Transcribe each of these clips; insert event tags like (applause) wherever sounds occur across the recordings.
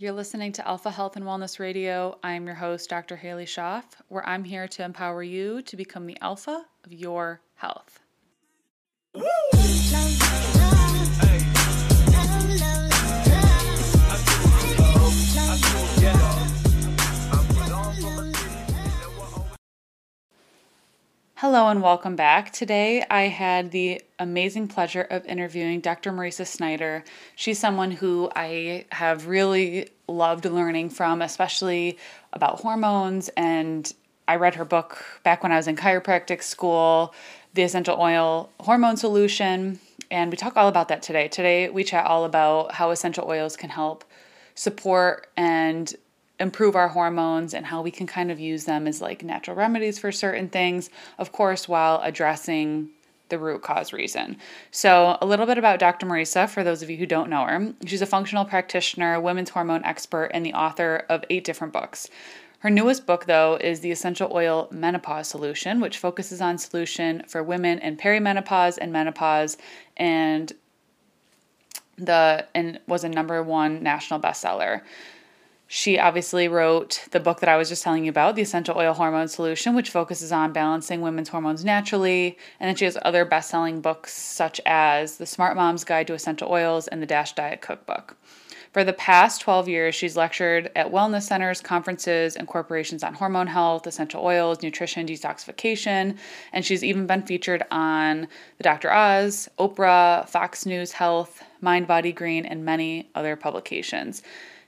You're listening to Alpha Health and Wellness Radio. I'm your host, Dr. Haley Schaff, where I'm here to empower you to become the alpha of your health. Hello and welcome back. Today I had the amazing pleasure of interviewing Dr. Mariza Snyder. She's someone who I have really loved learning from, especially about hormones. And I read her book back when I was in chiropractic school, The Essential Oil Hormone Solution. And we talk all about that today. Today we chat all about how essential oils can help support and improve our hormones and how we can kind of use them as like natural remedies for certain things, of course, while addressing the root cause reason. So, a little bit about Dr. Mariza for those of you who don't know her. She's a functional practitioner, women's hormone expert, and the author of eight different books. Her newest book, though, is the Essential Oil Menopause Solution, which focuses on solution for women in perimenopause and menopause, and the and was a number one national bestseller. She obviously wrote the book that I was just telling you about, The Essential Oil Hormone Solution, which focuses on balancing women's hormones naturally. And then she has other best selling books such as The Smart Mom's Guide to Essential Oils and The Dash Diet Cookbook. For the past 12 years, she's lectured at wellness centers, conferences, and corporations on hormone health, essential oils, nutrition, detoxification, and she's even been featured on the Dr. Oz, Oprah, Fox News Health, Mind Body Green, and many other publications.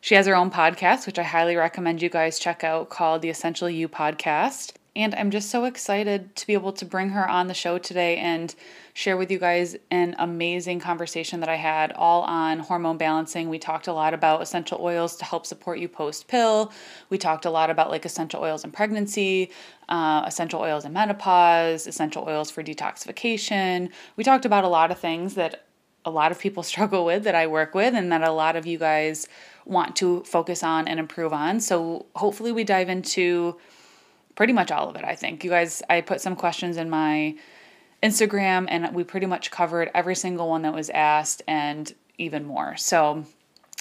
She has her own podcast, which I highly recommend you guys check out, called the Essentially You Podcast. And I'm just so excited to be able to bring her on the show today and share with you guys an amazing conversation that I had all on hormone balancing. We talked a lot about essential oils to help support you post pill. We talked a lot about like essential oils in pregnancy, uh, essential oils in menopause, essential oils for detoxification. We talked about a lot of things that a lot of people (laughs) struggle with that I work with and that a lot of you guys want to focus on and improve on. So hopefully we dive into pretty much all of it, I think. You guys, I put some questions in my Instagram and we pretty much covered every single one that was asked and even more. So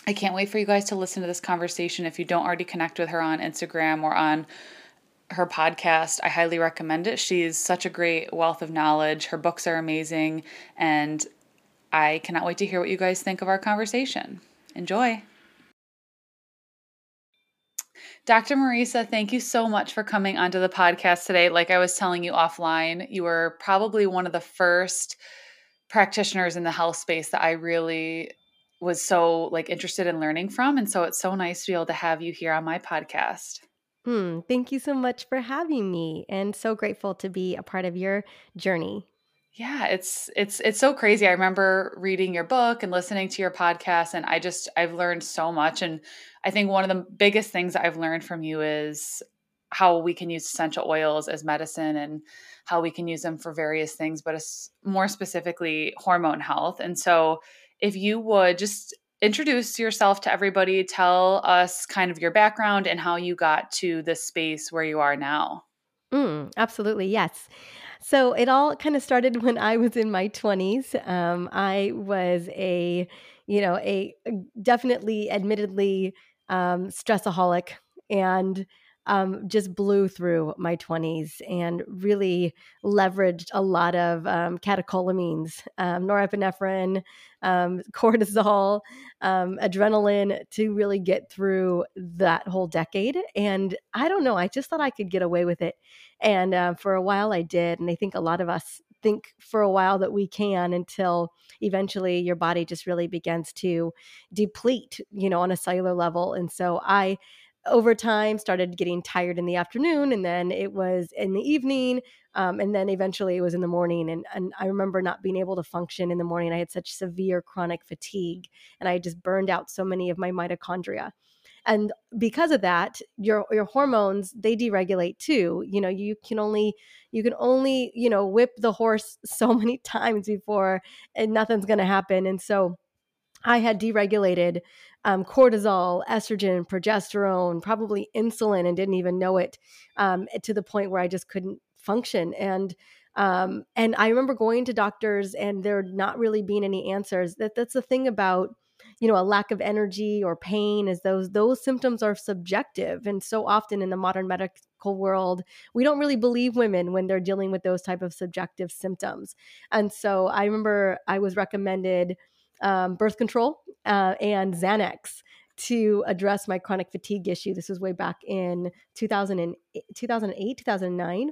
I can't wait for you guys to listen to this conversation. If you don't already connect with her on Instagram or on her podcast, I highly recommend it. She's such a great wealth of knowledge. Her books are amazing, and I cannot wait to hear what you guys think of our conversation. Enjoy. Dr. Mariza, thank you so much for coming onto the podcast today. Like I was telling you offline, you were probably one of the first practitioners in the health space that I really was so like interested in learning from and so it's so nice to be able to have you here on my podcast. Hmm, thank you so much for having me and so grateful to be a part of your journey. Yeah, it's it's it's so crazy. I remember reading your book and listening to your podcast and I just I've learned so much and I think one of the biggest things I've learned from you is how we can use essential oils as medicine and how we can use them for various things, but more specifically hormone health. And so if you would just introduce yourself to everybody, tell us kind of your background and how you got to this space where you are now. Mm, absolutely, yes. So it all kind of started when I was in my 20s. Um, I was a, you know, a definitely, admittedly, um, stressaholic and um, just blew through my 20s and really leveraged a lot of um, catecholamines, um, norepinephrine, um, (laughs) cortisol, um, adrenaline to really get through that whole decade. And I don't know, I just thought I could get away with it. And uh, for a while I did. And I think a lot of us think for a while that we can until eventually your body just really begins to deplete, you know, on a cellular level. And so I over time started getting tired in the afternoon and then it was in the evening um, and then eventually it was in the morning and, and i remember not being able to function in the morning i had such severe chronic fatigue and i just burned out so many of my mitochondria. And because of that your your hormones they deregulate too you know you can only you can only you know whip the horse (laughs) so many times before and nothing's going to happen and so I had deregulated um, cortisol, estrogen, progesterone, probably insulin, and didn't even know it um, to the point where I just couldn't function. And um, and I remember going to doctors and there not really being any answers. That that's the thing about you know a lack of energy or pain is those those symptoms are subjective and so often in the modern medical world we don't really believe women when they're dealing with those type of subjective symptoms and so i remember i was recommended um, birth control uh, and xanax to address my chronic fatigue issue this was way back in 2000 2008 2009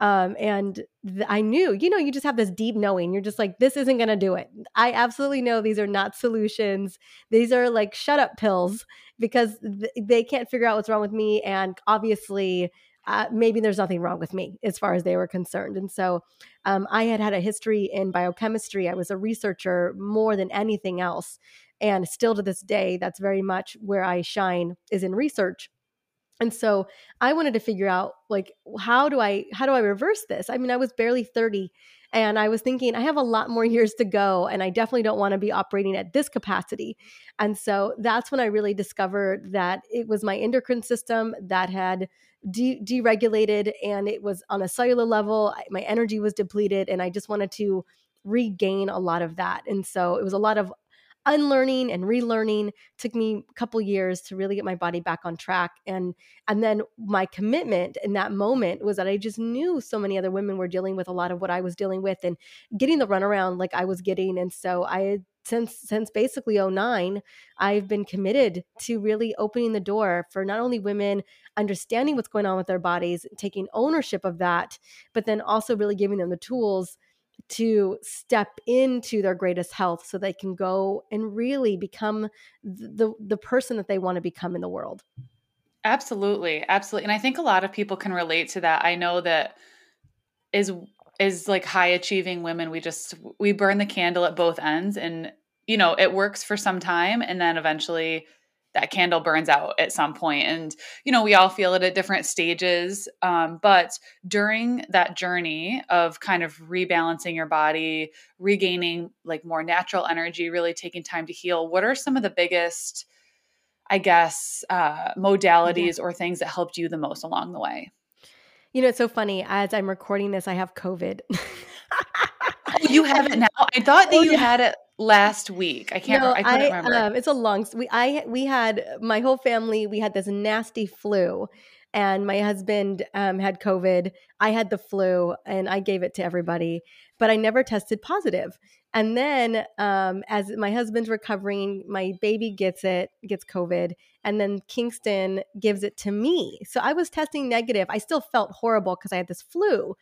um, and th- I knew, you know, you just have this deep knowing. You're just like, this isn't going to do it. I absolutely know these are not solutions. These are like shut up pills because th- they can't figure out what's wrong with me. And obviously, uh, maybe there's nothing wrong with me as far as they were concerned. And so um, I had had a history in biochemistry. I was a researcher more than anything else. And still to this day, that's very much where I shine is in research and so i wanted to figure out like how do i how do i reverse this i mean i was barely 30 and i was thinking i have a lot more years to go and i definitely don't want to be operating at this capacity and so that's when i really discovered that it was my endocrine system that had de- deregulated and it was on a cellular level my energy was depleted and i just wanted to regain a lot of that. And so it was a lot of unlearning and relearning. Took me a couple years to really get my body back on track. And and then my commitment in that moment was that I just knew so many other women were dealing with a lot of what I was dealing with and getting the runaround like I was getting. And so I since since basically 09 I've been committed to really opening the door for not only women understanding what's going on with their bodies taking ownership of that but then also really giving them the tools to step into their greatest health so they can go and really become the the person that they want to become in the world. Absolutely. Absolutely. And I think a lot of people can relate to that. I know that is is like high achieving women we just we burn the candle at both ends and you know, it works for some time and then eventually that candle burns out at some point. And you know we all feel it at different stages um, but during that journey of kind of rebalancing your body regaining like more natural energy really taking time to heal what are some of the biggest i guess uh, modalities or things that helped you the most along the way you know it's so funny as i'm recording this i have covid oh, you have it now i thought that oh, you yeah. had it last week. I can't. No, I I, remember. Um, it's a long. We I we had my whole family. We had this nasty flu, and my husband um, had COVID. I had the flu, and I gave it to everybody, but I never tested positive. And then, um, as my husband's recovering, my baby gets it, gets COVID, and then Kingston gives it to me. So I was testing negative. I still felt horrible because I had this flu.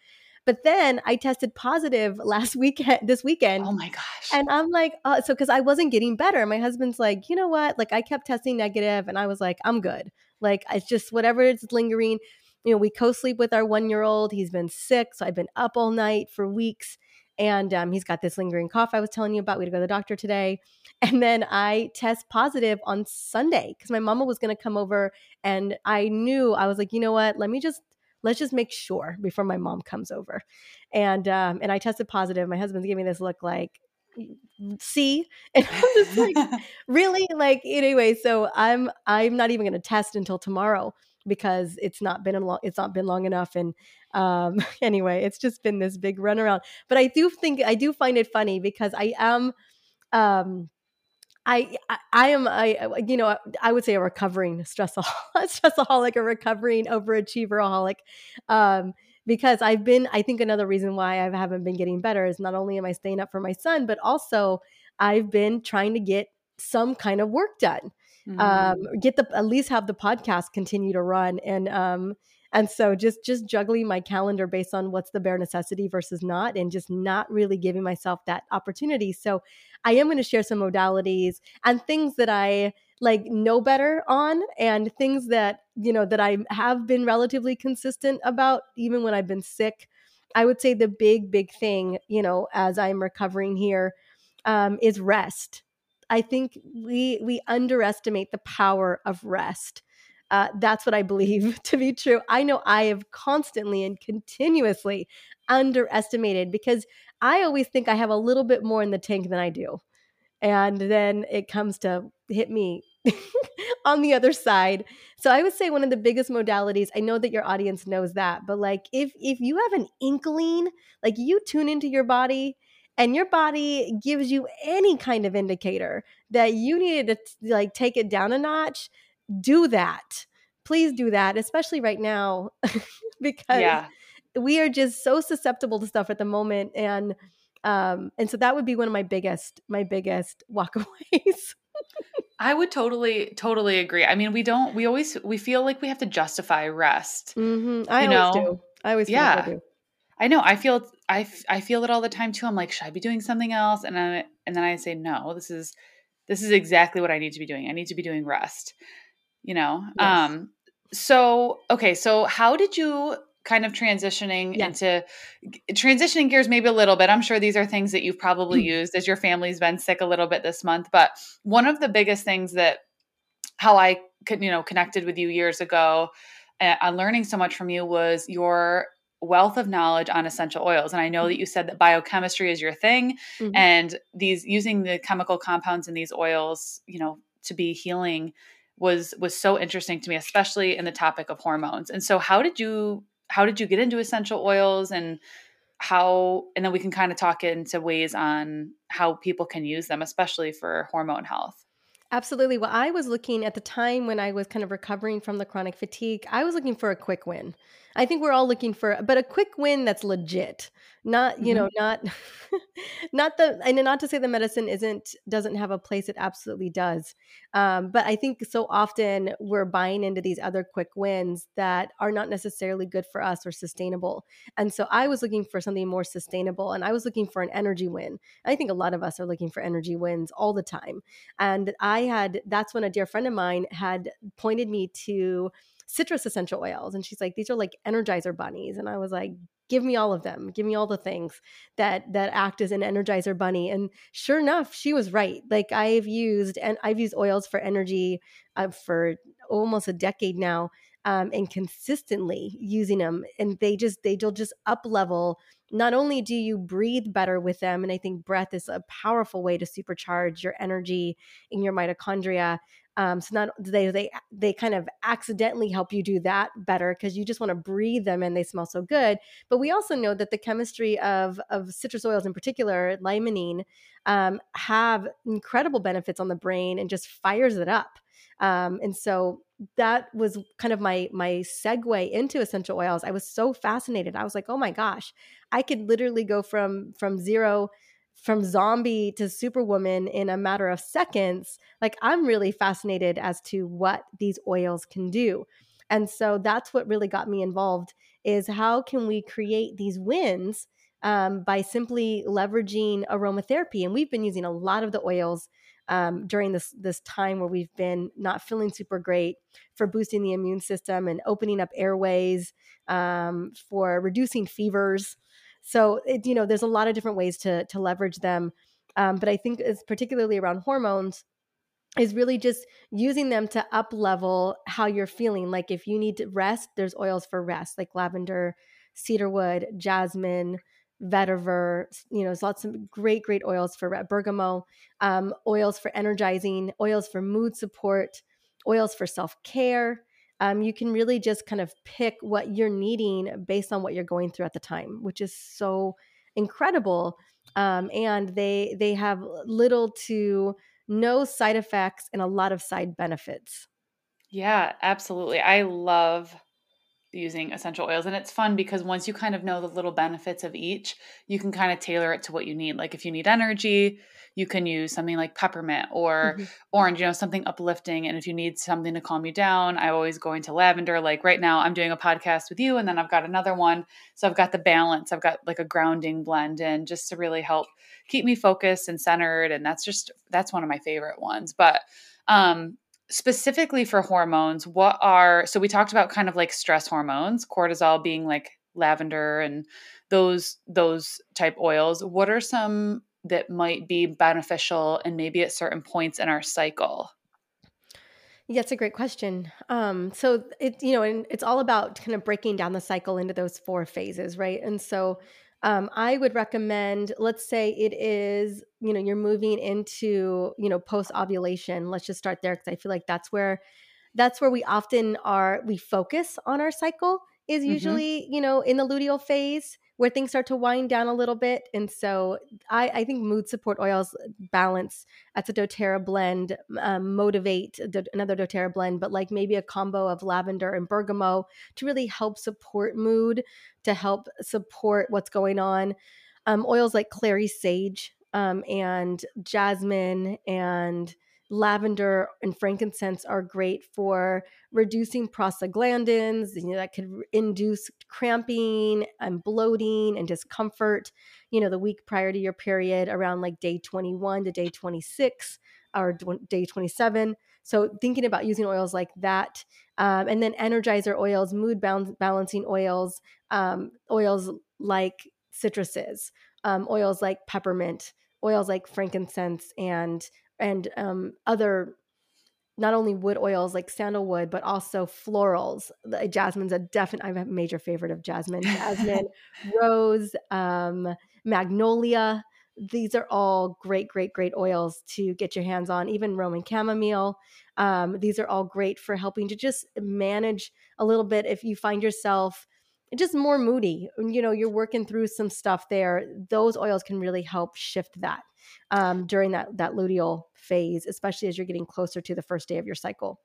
But then I tested positive (laughs) last weekend, this weekend. Oh my gosh. And I'm like, uh, so because I wasn't getting better. My husband's like, you know what? Like I kept testing negative and I was like, I'm good. Like it's just whatever is lingering. You know, we co sleep with our one year old. He's been sick. So I've been up all night for weeks. And um, he's got this lingering cough I was telling you about. We had to go to the doctor today. And then I test positive on Sunday because my mama was going to come over. And I knew, I was like, you know what? Let me just let's just make sure before my mom comes over. And um, and I tested positive. My husband's giving me this look like, see (laughs) and i'm just like (laughs) really like anyway so i'm i'm not even going to test until tomorrow because it's not been a long it's not been long enough and um (laughs) anyway it's just been this big runaround. But i do think i do find it funny because i am um I, I am I you know I would say a recovering stressaholic, (laughs) stressaholic, a recovering overachieveraholic, um, because I've been I think another reason why I haven't been getting better is not only am I staying up for my son, but also I've been trying to get some kind of work done, mm-hmm. um, get the at least have the podcast continue to run, and um, and so just just juggling my calendar based on what's the bare necessity versus not and just not really giving myself that opportunity. So i am going to share some modalities and things that i like know better on and things that you know that i have been relatively consistent about even when i've been sick. I would say the big big thing you know as i'm recovering here um, is rest i think we we underestimate the power of rest uh, that's what I believe (laughs) to be true. I know I have constantly and continuously underestimated because I always think I have a little bit more in the tank than I do. And then it comes to hit me (laughs) on the other side. So I would say one of the biggest modalities, I know that your audience knows that, but like if if you have an inkling, like you tune into your body and your body gives you any kind of indicator that you needed to like take it down a notch, do that. Please do that, especially right now, (laughs) because yeah. we are just so susceptible to stuff at the moment. And um, and so that would be one of my biggest, my biggest walkaways. (laughs) I would totally, totally agree. I mean, we don't, we always, we feel like we have to justify rest. Mm-hmm. I you always know? do. I always, yeah. I, I know. I feel, I, I feel it all the time too. I'm like, should I be doing something else? And I, and then I say, no, this is, this is exactly what I need to be doing. I need to be doing rest. You know. Yes. Um. So okay. So how did you kind of transitioning yeah. into transitioning gears maybe a little bit i'm sure these are things that you've probably mm. used as your family's been sick a little bit this month but one of the biggest things that how i could you know connected with you years ago and uh, learning so much from you was your wealth of knowledge on essential oils and i know that you said that biochemistry is your thing mm-hmm. and these using the chemical compounds in these oils you know to be healing was was so interesting to me especially in the topic of hormones and so how did you how did you get into essential oils and how and then we can kind of talk into ways on how people can use them especially for hormone health Absolutely. Well, I was looking at the time when I was kind of recovering from the chronic fatigue, I was looking for a quick win. I think we're all looking for, but a quick win that's legit, not you mm-hmm. know, not (laughs) not the and not to say the medicine isn't doesn't have a place. It absolutely does, um, but I think so often we're buying into these other quick wins that are not necessarily good for us or sustainable. And so I was looking for something more sustainable, and I was looking for an energy win. I think a lot of us are looking for energy wins all the time, and I had that's when a dear friend of mine had pointed me to citrus essential oils. And she's like, these are like energizer bunnies. And I was like, give me all of them. Give me all the things that that act as an energizer bunny. And sure enough, she was right. Like I've used and I've used oils for energy uh, for almost a decade now. Um, and consistently using them and they just they'll just up level not only do you breathe better with them and i think breath is a powerful way to supercharge your energy in your mitochondria um, so not they they they kind of accidentally help you do that better because you just want to breathe them and they smell so good. But we also know that the chemistry of of citrus oils in particular, limonene, um, have incredible benefits on the brain and just fires it up. Um, and so that was kind of my my segue into essential oils. I was so fascinated. I was like, oh my gosh, I could literally go from from zero from zombie to superwoman in a matter of seconds like i'm really fascinated as to what these oils can do. And so that's what really got me involved is how can we create these wins um, by simply leveraging aromatherapy. And we've been using a lot of the oils um, during this this time where we've been not feeling super great for boosting the immune system and opening up airways um, for reducing fevers so it, you know, there's a lot of different ways to to leverage them. Um, but I think it's particularly around hormones is really just using them to up level how you're feeling. Like if you need to rest, there's oils for rest, like lavender, cedarwood, jasmine, vetiver. You know, there's lots of great, great oils for bergamot, um, oils for energizing, oils for mood support, oils for self care um, you can really just kind of pick what you're needing based on what you're going through at the time, which is so incredible. Um, and they they have little to no side effects and a lot of side benefits. Yeah, absolutely. I love using essential oils and it's fun because once you kind of know the little benefits of each, you can kind of tailor it to what you need. Like if you need energy, you can use something like peppermint or mm-hmm. orange, you know, something uplifting. And if you need something to calm you down, I always go into lavender. Like right now, I'm doing a podcast with you, and then I've got another one. So I've got the balance, I've got like a grounding blend in just to really help keep me focused and centered. And that's just, that's one of my favorite ones. But, um, specifically for hormones, what are so we talked about kind of like stress hormones, cortisol being like lavender and those those type oils. What are some that might be beneficial and maybe at certain points in our cycle? Yeah, it's a great question. Um, so it you know, and it's all about kind of breaking down the cycle into those four phases, right? And so um, I would recommend, let's say it is, you know, you're moving into, you know, post ovulation. Let's just start there because I feel like that's where that's where we often are we focus on our cycle is mm-hmm. usually, mm-hmm. you know, in the luteal phase where things start to wind down a little bit. And so I, I think mood support oils balance that's a doTERRA blend, um, motivate another doTERRA blend, but like maybe a combo of lavender and bergamot to really help support mood, to help support what's going on. Um, oils like clary sage um, and jasmine and lavender and frankincense are great for reducing prostaglandins you know, that could induce cramping and bloating and discomfort you know the week prior to your period around like day 21 to day 26 or day 27 so thinking about using oils like that um, and then energizer oils mood balancing oils um, oils like citruses um, oils like peppermint oils like frankincense and and um, other not only wood oils like sandalwood, but also florals. The, jasmine's a definite. I'm a major favorite of jasmine. Jasmine, (laughs) rose, um, magnolia. These are all great, great, great oils to get your hands on. Even Roman chamomile. Um, these are all great for helping to just manage a little bit if you find yourself just more moody. You know, you're working through some stuff there. Those oils can really help shift that um, during that that luteal phase, especially as you're getting closer to the first day of your cycle.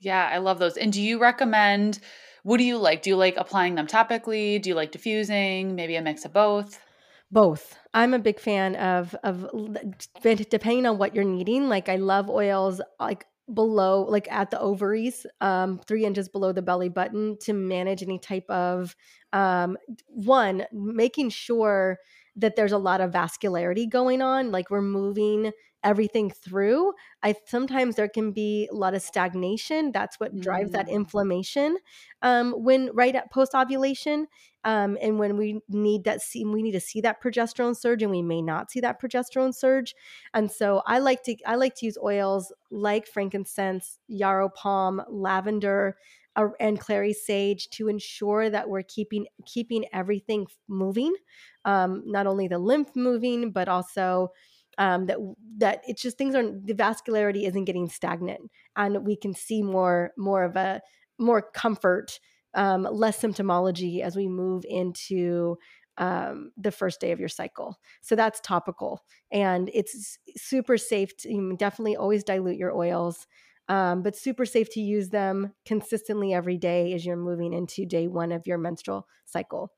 Yeah, I love those. And do you recommend? What do you like? Do you like applying them topically? Do you like diffusing? Maybe a mix of both. Both. I'm a big fan of of depending on what you're needing. Like I love oils like below like at the ovaries um three inches below the belly button to manage any type of um one making sure that there's a lot of vascularity going on like we're moving everything through i sometimes there can be a lot of stagnation that's what drives mm. that inflammation um, when right at post ovulation um, and when we need that see we need to see that progesterone surge and we may not see that progesterone surge and so i like to i like to use oils like frankincense yarrow pom lavender uh, and clary sage to ensure that we're keeping keeping everything moving um, not only the lymph moving but also um, that that it's just things are the vascularity isn't getting stagnant and we can see more more of a more comfort um, less symptomology as we move into um, the first day of your cycle. So that's topical and it's super safe. To, you definitely always dilute your oils, um, but super safe to use them consistently every day as you're moving into day one of your menstrual cycle.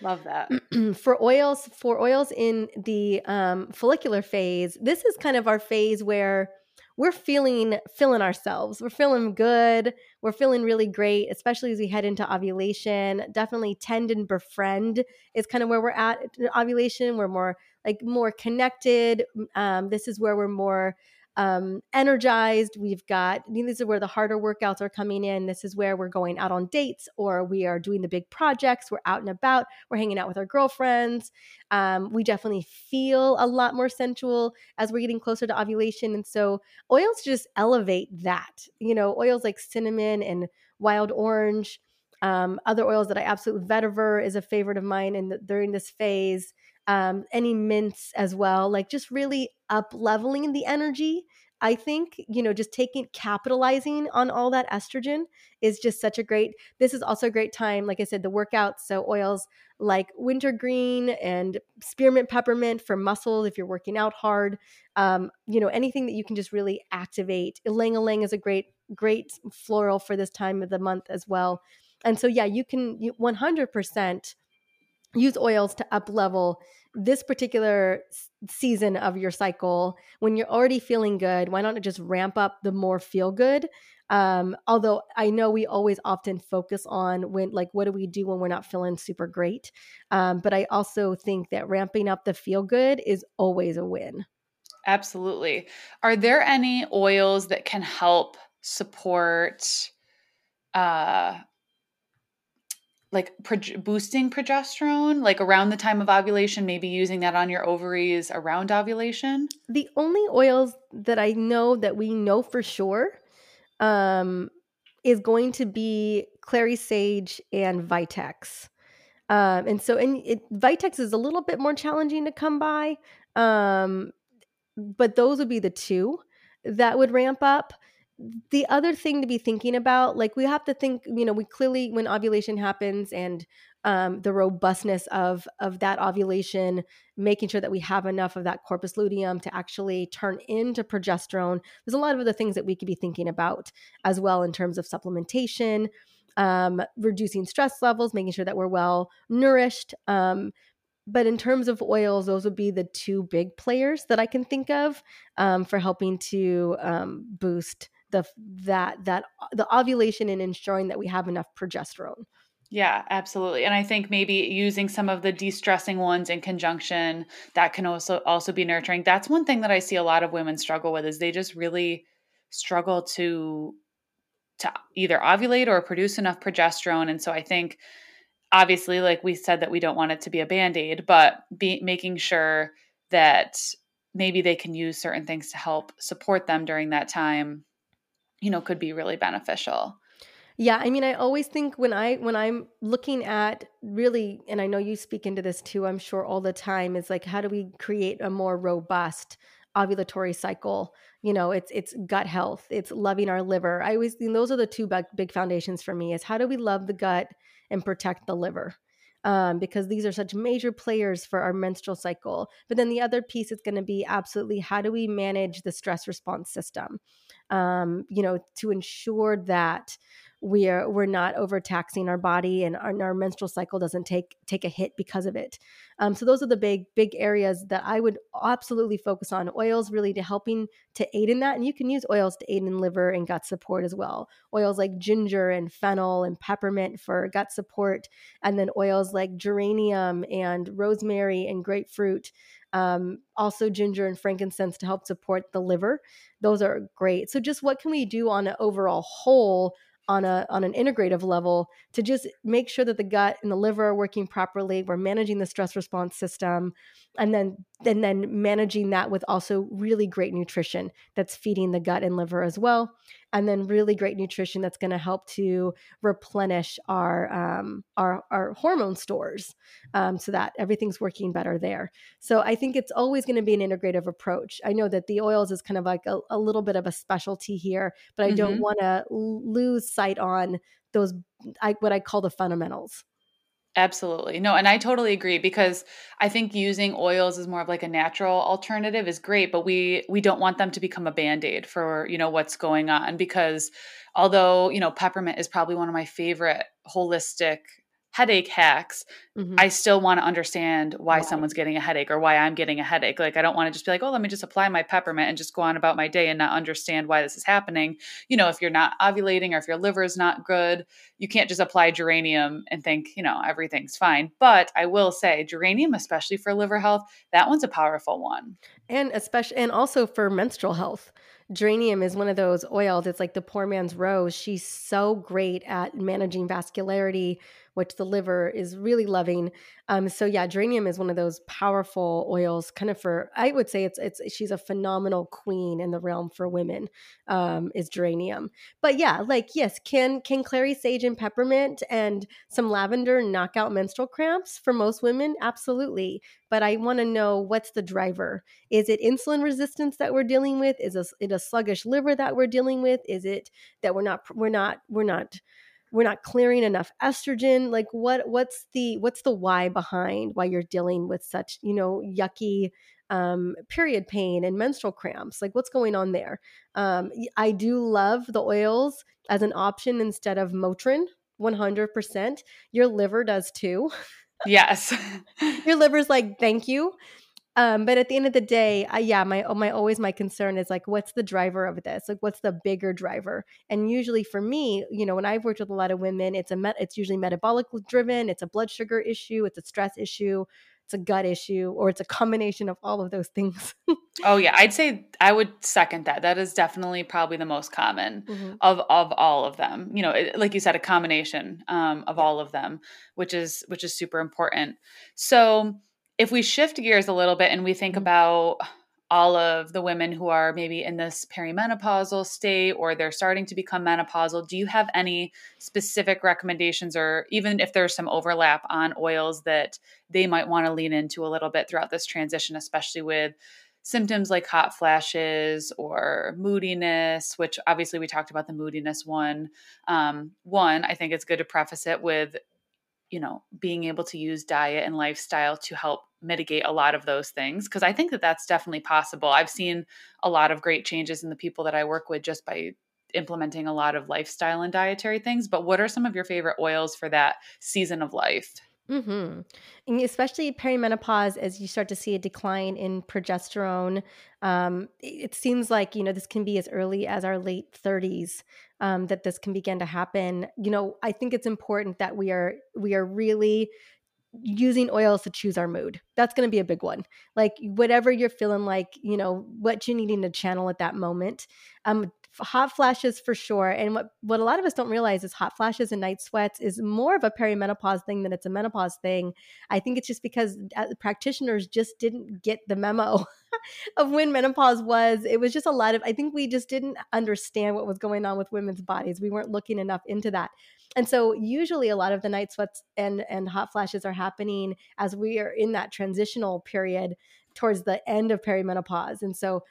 Love that. (clears throat) for oils, for oils in the um, follicular phase, this is kind of our phase where we're feeling feeling ourselves. We're feeling good. We're feeling really great, especially as we head into ovulation. Definitely tend and befriend is kind of where we're at ovulation. We're more like more connected. Um, this is where we're more um, energized. We've got, I mean, this is where the harder workouts are coming in. This is where we're going out on dates or we are doing the big projects. We're out and about. We're hanging out with our girlfriends. Um, we definitely feel a lot more sensual as we're getting closer to ovulation. And so oils just elevate that. You know, oils like cinnamon and wild orange. Um, other oils that I absolutely vetiver is a favorite of mine in the, during this phase um, any mints as well, like just really up leveling the energy. I think, you know, just taking capitalizing on all that estrogen is just such a great. This is also a great time, like I said, the workouts. So, oils like wintergreen and spearmint peppermint for muscles if you're working out hard. Um, you know, anything that you can just really activate. Ylang ylang is a great, great floral for this time of the month as well. And so, yeah, you can you, 100% use oils to up level this particular season of your cycle when you're already feeling good why not just ramp up the more feel good? Um, although i know we always often focus on when like what do we do when we're not feeling super great? Um, but i also think that ramping up the feel good is always a win. Absolutely. Are there any oils that can help support uh like pro- boosting progesterone like around the time of ovulation maybe using that on your ovaries around ovulation? The only oils that i know that we know for sure um, is going to be clary sage and vitex. Um, and so and it, vitex is a little bit more challenging to come by um, but those would be the two that would ramp up the other thing to be thinking about like we have to think you know we clearly when ovulation happens and um, the robustness of of that ovulation, making sure that we have enough of that corpus luteum to actually turn into progesterone. There's a lot of other things that we could be thinking about as well in terms of supplementation, um, reducing stress levels, making sure that we're well nourished. Um, but in terms of oils, those would be the two big players that I can think of um, for helping to um, boost the that that uh, the ovulation and ensuring that we have enough progesterone. Yeah, absolutely. And I think maybe using some of the de-stressing ones in conjunction that can also also be nurturing. That's one thing that I see a lot of women struggle with is they just really struggle to to either ovulate or produce enough progesterone and so I think obviously like we said that we don't want it to be a band-aid, but be making sure that maybe they can use certain things to help support them during that time, you know, could be really beneficial. Yeah, I mean, I always think when I when I'm looking at really, and I know you speak into this too. I'm sure all the time is like, how do we create a more robust ovulatory cycle? You know, it's it's gut health, it's loving our liver. I always think those are the two big, foundations for me. Is how do we love the gut and protect the liver? Um, because these are such major players for our menstrual cycle. But then the other piece is going to be absolutely how do we manage the stress response system? Um, you know, to ensure that we're we're not overtaxing our body and our, and our, menstrual cycle doesn't take take a hit because of it. Um, so those are the big big areas that i would absolutely focus on. Oils really to helping to aid in that and you can use oils to aid in liver and gut support as well. Oils like ginger and fennel and peppermint for gut support and then oils like geranium and rosemary and grapefruit um, also ginger and frankincense to help support the liver. Those are great. So just what can we do on an overall whole on a on an integrative level to just make sure that the gut and the liver are working properly we're managing the stress response system and then and then managing that with also really great nutrition that's feeding the gut and liver as well and then really great nutrition that's going to help to replenish our um, our, our hormone stores um, so that everything's working better there. So i think it's always going to be an integrative approach. I know that the oils is kind of like a, a little bit of a specialty here but i mm-hmm. don't want to lose sight on those I, what i call the fundamentals Absolutely. No, and I totally agree because I think using oils as more of like a natural alternative is great, but we we don't want them to become a band-aid for, you know, what's going on because although, you know, peppermint is probably one of my favorite holistic headache hacks, mm-hmm. I still want to understand why someone's getting a headache or why I'm getting a headache. Like I don't want to just be like, "Oh, let me just apply my peppermint and just go on about my day and not understand why this is happening." You know, if you're not ovulating or if your liver is not good, you can't just apply geranium and think, you know, everything's fine. But I will say geranium especially for liver health, that one's a powerful one. And especially and also for menstrual health geranium is one of those oils. It's like the poor man's rose. She's so great at managing vascularity, which the liver is really loving. Um, so yeah, geranium is one of those powerful oils, kind of for I would say it's it's she's a phenomenal queen in the realm for women. Um, is geranium, but yeah, like yes, can can clary sage and peppermint and some lavender knock out menstrual cramps for most women? Absolutely. But I want to know what's the driver. Is it insulin resistance that we're dealing with? Is it a sluggish liver that we're dealing with? Is it that we're not we're not we're not we're not clearing enough estrogen like what what's the what's the why behind why you're dealing with such you know yucky um, period pain and menstrual cramps? Like what's going on there? Um, i do love the oils as an option instead of motrin 100% your liver does too. Yes. (laughs) Your liver's like thank you um, but at the end of the day, I, yeah, my oh, my always my concern is like, what's the driver of this? Like, what's the bigger driver? And usually for me, you know, when I've worked with a lot of women, it's a met, it's usually metabolic driven, it's a blood sugar issue, it's a stress issue, it's a gut issue, or it's a combination of all of those things. (laughs) oh yeah, I'd say I would second that. That is definitely probably the most common mm-hmm. of of all of them. You know, it, like you said, a combination um, of all of them, which is which is super important. So if we shift gears a little bit and we think mm-hmm. about all of the women who are maybe in this perimenopausal state or they're starting to become menopausal, do you have any specific recommendations or even if there's some overlap on oils that they might want to lean into a little bit throughout this transition, especially with symptoms like hot flashes or moodiness, which obviously we talked about the moodiness one. Um, one, I think it's good to preface it with you know, being able to use diet and lifestyle to help mitigate a lot of those things because I think that that's definitely possible. I've seen a lot of great changes in the people that I work with just by implementing a lot of lifestyle and dietary things. But what are some of your favorite oils for that season of life? Mm-hmm. And especially perimenopause, as you start to see a decline in progesterone, um, it seems like you know this can be as early as our late 30s um, that this can begin to happen. You know, I think it's important that we are we are really using oils to choose our mood. That's going to be a big one. Like whatever you're feeling like, you know, what you're needing to channel at that moment. Um, hot flashes for sure. And what, what a lot of us don't realize is hot flashes and night sweats is more of a perimenopause thing than it's a menopause thing. I think it's just because practitioners just didn't get the memo (laughs) of when menopause was. It was just a lot of, I think we just didn't understand what was going on with women's bodies. We weren't looking enough into that. And so usually a lot of the night sweats and, and hot flashes are happening as we are in that transitional period towards the end of perimenopause. And so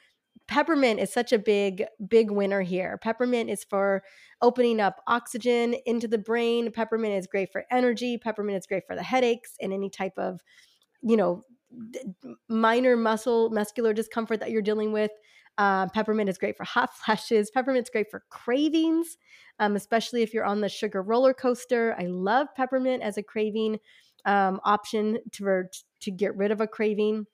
peppermint is such a big big winner here. Peppermint is for opening up oxygen into the brain. Peppermint is great for energy. Peppermint is great for the headaches and any type of you know minor muscle muscular discomfort that you're dealing with. Uh, peppermint is great for hot (laughs) flashes. Peppermint's great for cravings um, especially if you're on the sugar roller coaster. I love peppermint as a craving um, option to, to get rid of a craving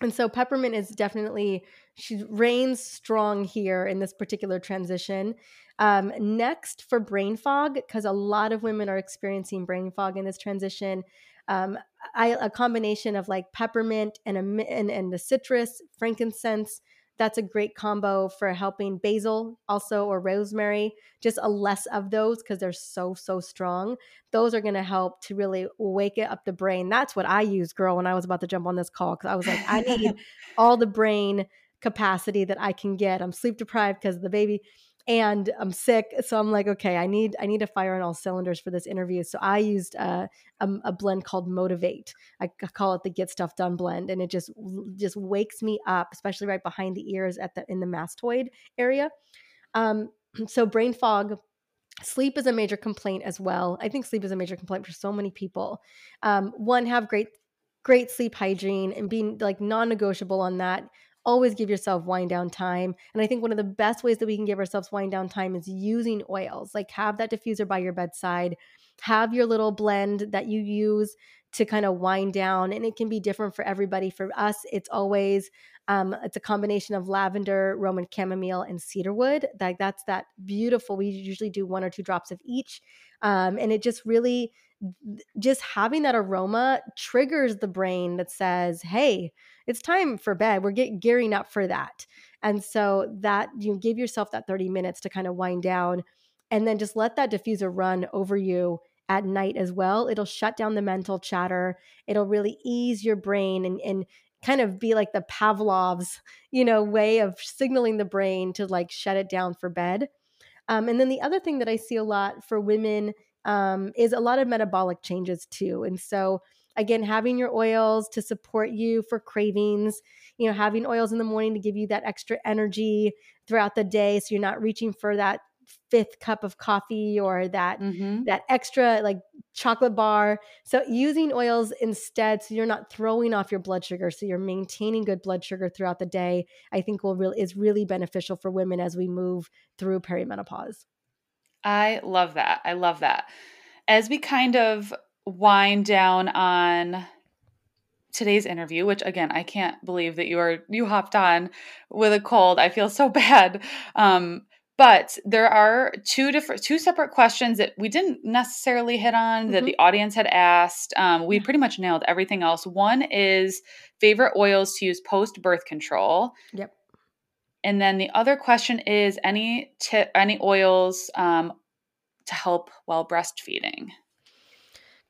and so peppermint is definitely she reigns strong here in this particular transition. Um, next for brain fog, because a lot of women are experiencing brain fog in this transition. Um, I, a combination of like peppermint and a and, and the citrus, frankincense, that's a great combo for helping basil also or rosemary just a less of those because they're so so strong. Those are going to help to really wake it up the brain. That's what i used girl when i was about to jump on this call because i was like i need (laughs) all the brain capacity that i can get. I'm sleep deprived because of the baby and I'm sick. So I'm like, okay, I need I need to fire on all cylinders for this interview. So I used a, a, blend called Motivate. I call it the Get Stuff Done blend, and it just just wakes me up, especially right behind the ears at the in the mastoid area. Um, (clears throat) so brain fog. Sleep is a major complaint as well. I think sleep is a major complaint for so many people. Um, one, have great great sleep hygiene and being like non-negotiable on that always give yourself wind down time. And I think one of the best ways that we can give ourselves wind down time is using oils. Like have that diffuser by your bedside, have your little blend that you use to kind of wind down and it can be different for everybody for us it's always um, it's a combination of lavender roman chamomile and cedarwood like that's that beautiful we usually do one or two drops of each um, and it just really just having that aroma triggers the brain that says hey it's time for bed. We're getting gearing up for that. And so that you give yourself that 30 minutes to kind of wind down and then just let that diffuser run over you at night as well. It'll shut down the mental chatter. It'll really ease your brain and, and kind of be like the Pavlov's, you know, way of signaling the brain to like shut it down for bed. Um, and then the other thing that I see a lot for women um, is a lot of metabolic changes too. And so again having your oils to support you for cravings you know having oils in the morning to give you that extra energy throughout the day so you're not reaching for that fifth cup of coffee or that mm-hmm. that extra like chocolate bar. So using oils instead so you're not throwing off your blood sugar so you're maintaining good blood sugar throughout the day i think will really is really beneficial for women as we move through perimenopause. I love that. I love that. As we kind of wind down on today's interview which again i can't believe that you are you hopped on with a cold. I feel so (laughs) bad. Um, but there are two different two separate questions that we didn't necessarily hit on mm-hmm. that the audience had asked. Um, we pretty much nailed everything else. One is favorite oils to use post birth control. Yep. And then the other question is any tip any oils um, to help while breastfeeding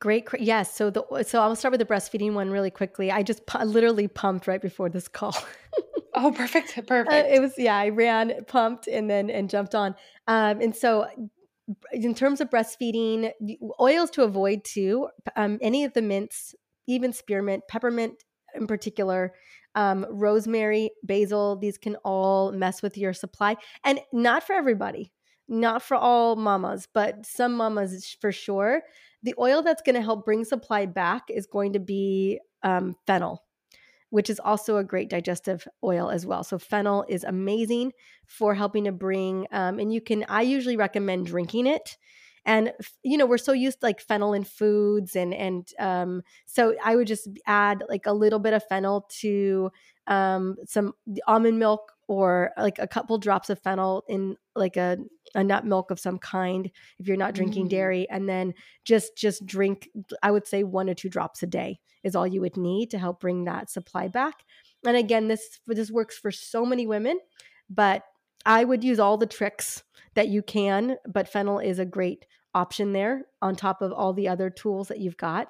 Great. Yes. So the so I'll start with the breastfeeding one really quickly. I just pu- literally pumped right before this call. (laughs) oh, perfect. Perfect. Uh, it was yeah. I ran, pumped, and then and jumped on. Um, and so in terms of breastfeeding, oils to avoid too. Um, any of the mints, even spearmint, peppermint in particular, um, rosemary, basil. These can all mess with your supply, and not for everybody. Not for all mamas, but some mamas for sure. The oil that's going to help bring supply back is going to be um, fennel which is also a great digestive oil as well. So fennel is amazing for helping to bring, um, and you can. I usually recommend drinking it. And you know we're so used to like fennel in foods, and and um, so I would just add like a little bit of fennel to um, some almond milk or like a couple drops of fennel in like a, a nut milk of some kind if you're not drinking mm. dairy and then just just drink i would say one or two drops a day is all you would need to help bring that supply back and again this this works for so many women but i would use all the tricks that you can but fennel is a great option there on top of all the other tools that you've got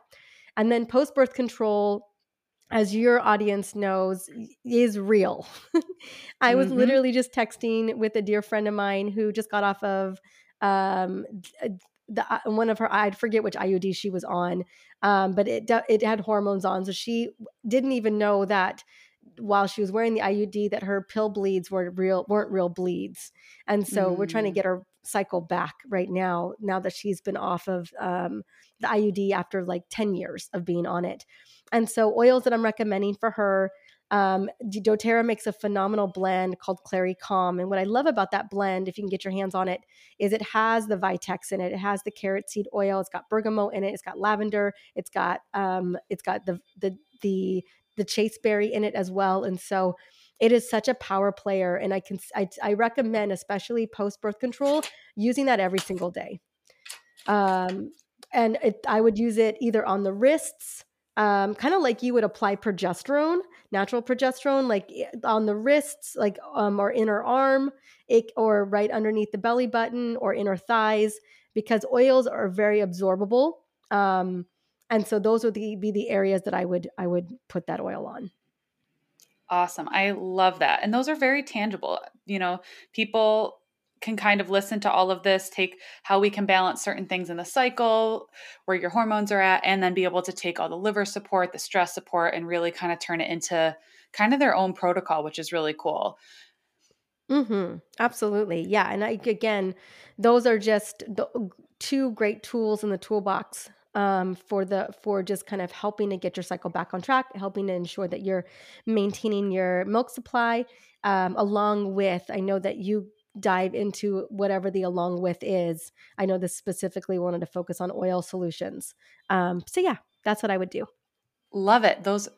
and then post birth control as your audience knows, is real. (laughs) I was mm-hmm. literally just texting with a dear friend of mine who just got off of um, the uh, one of her I forget which IUD she was on, um, but it it had hormones on, so she didn't even know that while she was wearing the IUD that her pill bleeds were real weren't real bleeds, and so mm. we're trying to mm. get her cycle back right now. Now that she's been off of um, the IUD after like ten years of being on it, and so oils that I'm recommending for her. Um, doTERRA makes a phenomenal blend called Clary Calm. And what I love about that blend, if you can get your hands on it, is it has the Vitex in it. It has the carrot seed oil. It's got bergamot in it. It's got lavender. It's got um, it's got the the the the chasteberry in it as well. And so it is such a power player. And I can I, I recommend, especially post birth control, using that every single day. Um, and it, I would use it either on the wrists um, kind of like you would apply progesterone, natural progesterone, like eh, on the wrists, like um, or inner arm, it, or right underneath the belly button or inner thighs, because oils are very absorbable. Um, and so those would be the areas that I would I would put that oil on. Awesome. I love that. And those are very tangible. You know, people can kind of listen to all of this, take how we can balance certain things in the cycle, where your hormones are at, and then be able to take all the liver support, the stress support, and really kind of turn it into kind of their own protocol, which is really cool. Mm-hmm. Absolutely. Yeah. And I, again, those are just the two great tools in the toolbox um, for the for just kind of helping to get your cycle back on track, helping to ensure that you're maintaining your milk supply, um, along with I know that you dive into whatever the along with is. I know this specifically wanted to focus on oil solutions. Um, so yeah, that's what I would do. Love it. Those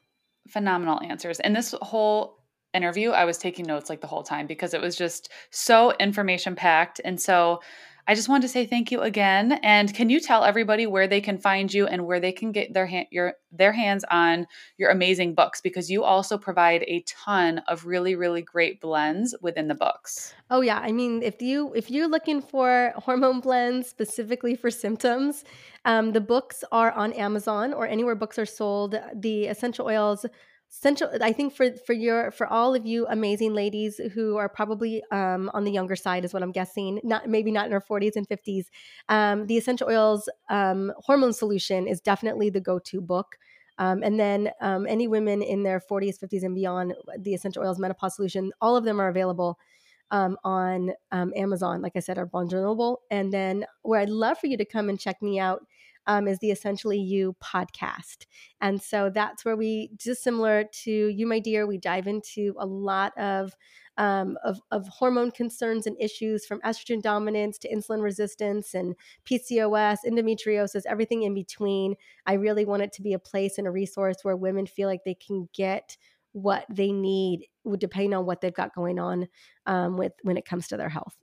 phenomenal answers. And this whole interview, I was taking notes like the whole time because it was just so information packed. And so I just wanted to say thank you again. And can you tell everybody where they can find you and where they can get their your their hands on your amazing books because you also provide a ton of really really great blends within the books. Oh yeah, I mean if you if you're looking for hormone blends specifically for symptoms, um, the books are on Amazon or anywhere books are sold. The essential oils central i think for for your for all of you amazing ladies who are probably um, on the younger side is what i'm guessing not maybe not in our 40s and 50s um, the essential oils um, hormone solution is definitely the go-to book. Um, and then um, any women in their 40s 50s and beyond the essential oils menopause solution all of them are available um, on amazon like i said are Barnes Noble. And then where i'd love for you to come and check me out um, is the Essentially You podcast. And so that's where we, just similar to you, my dear, we dive into a lot of, um, of, of hormone concerns and issues from estrogen dominance to insulin resistance and PCOS, endometriosis, everything in between. I really want it to be a place and a resource where women feel like they can get what they need depending on what they've got going on um, with when it comes to their health.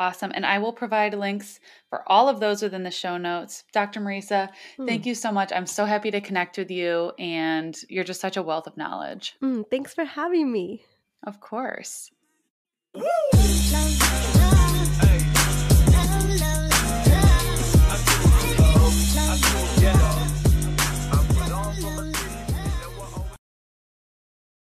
Awesome. And I will provide links for all of those within the show notes. Dr. Mariza, mm. thank you so much. I'm so happy to connect with you, and you're just such a wealth of knowledge. Mm, thanks for having me. Of course. Woo!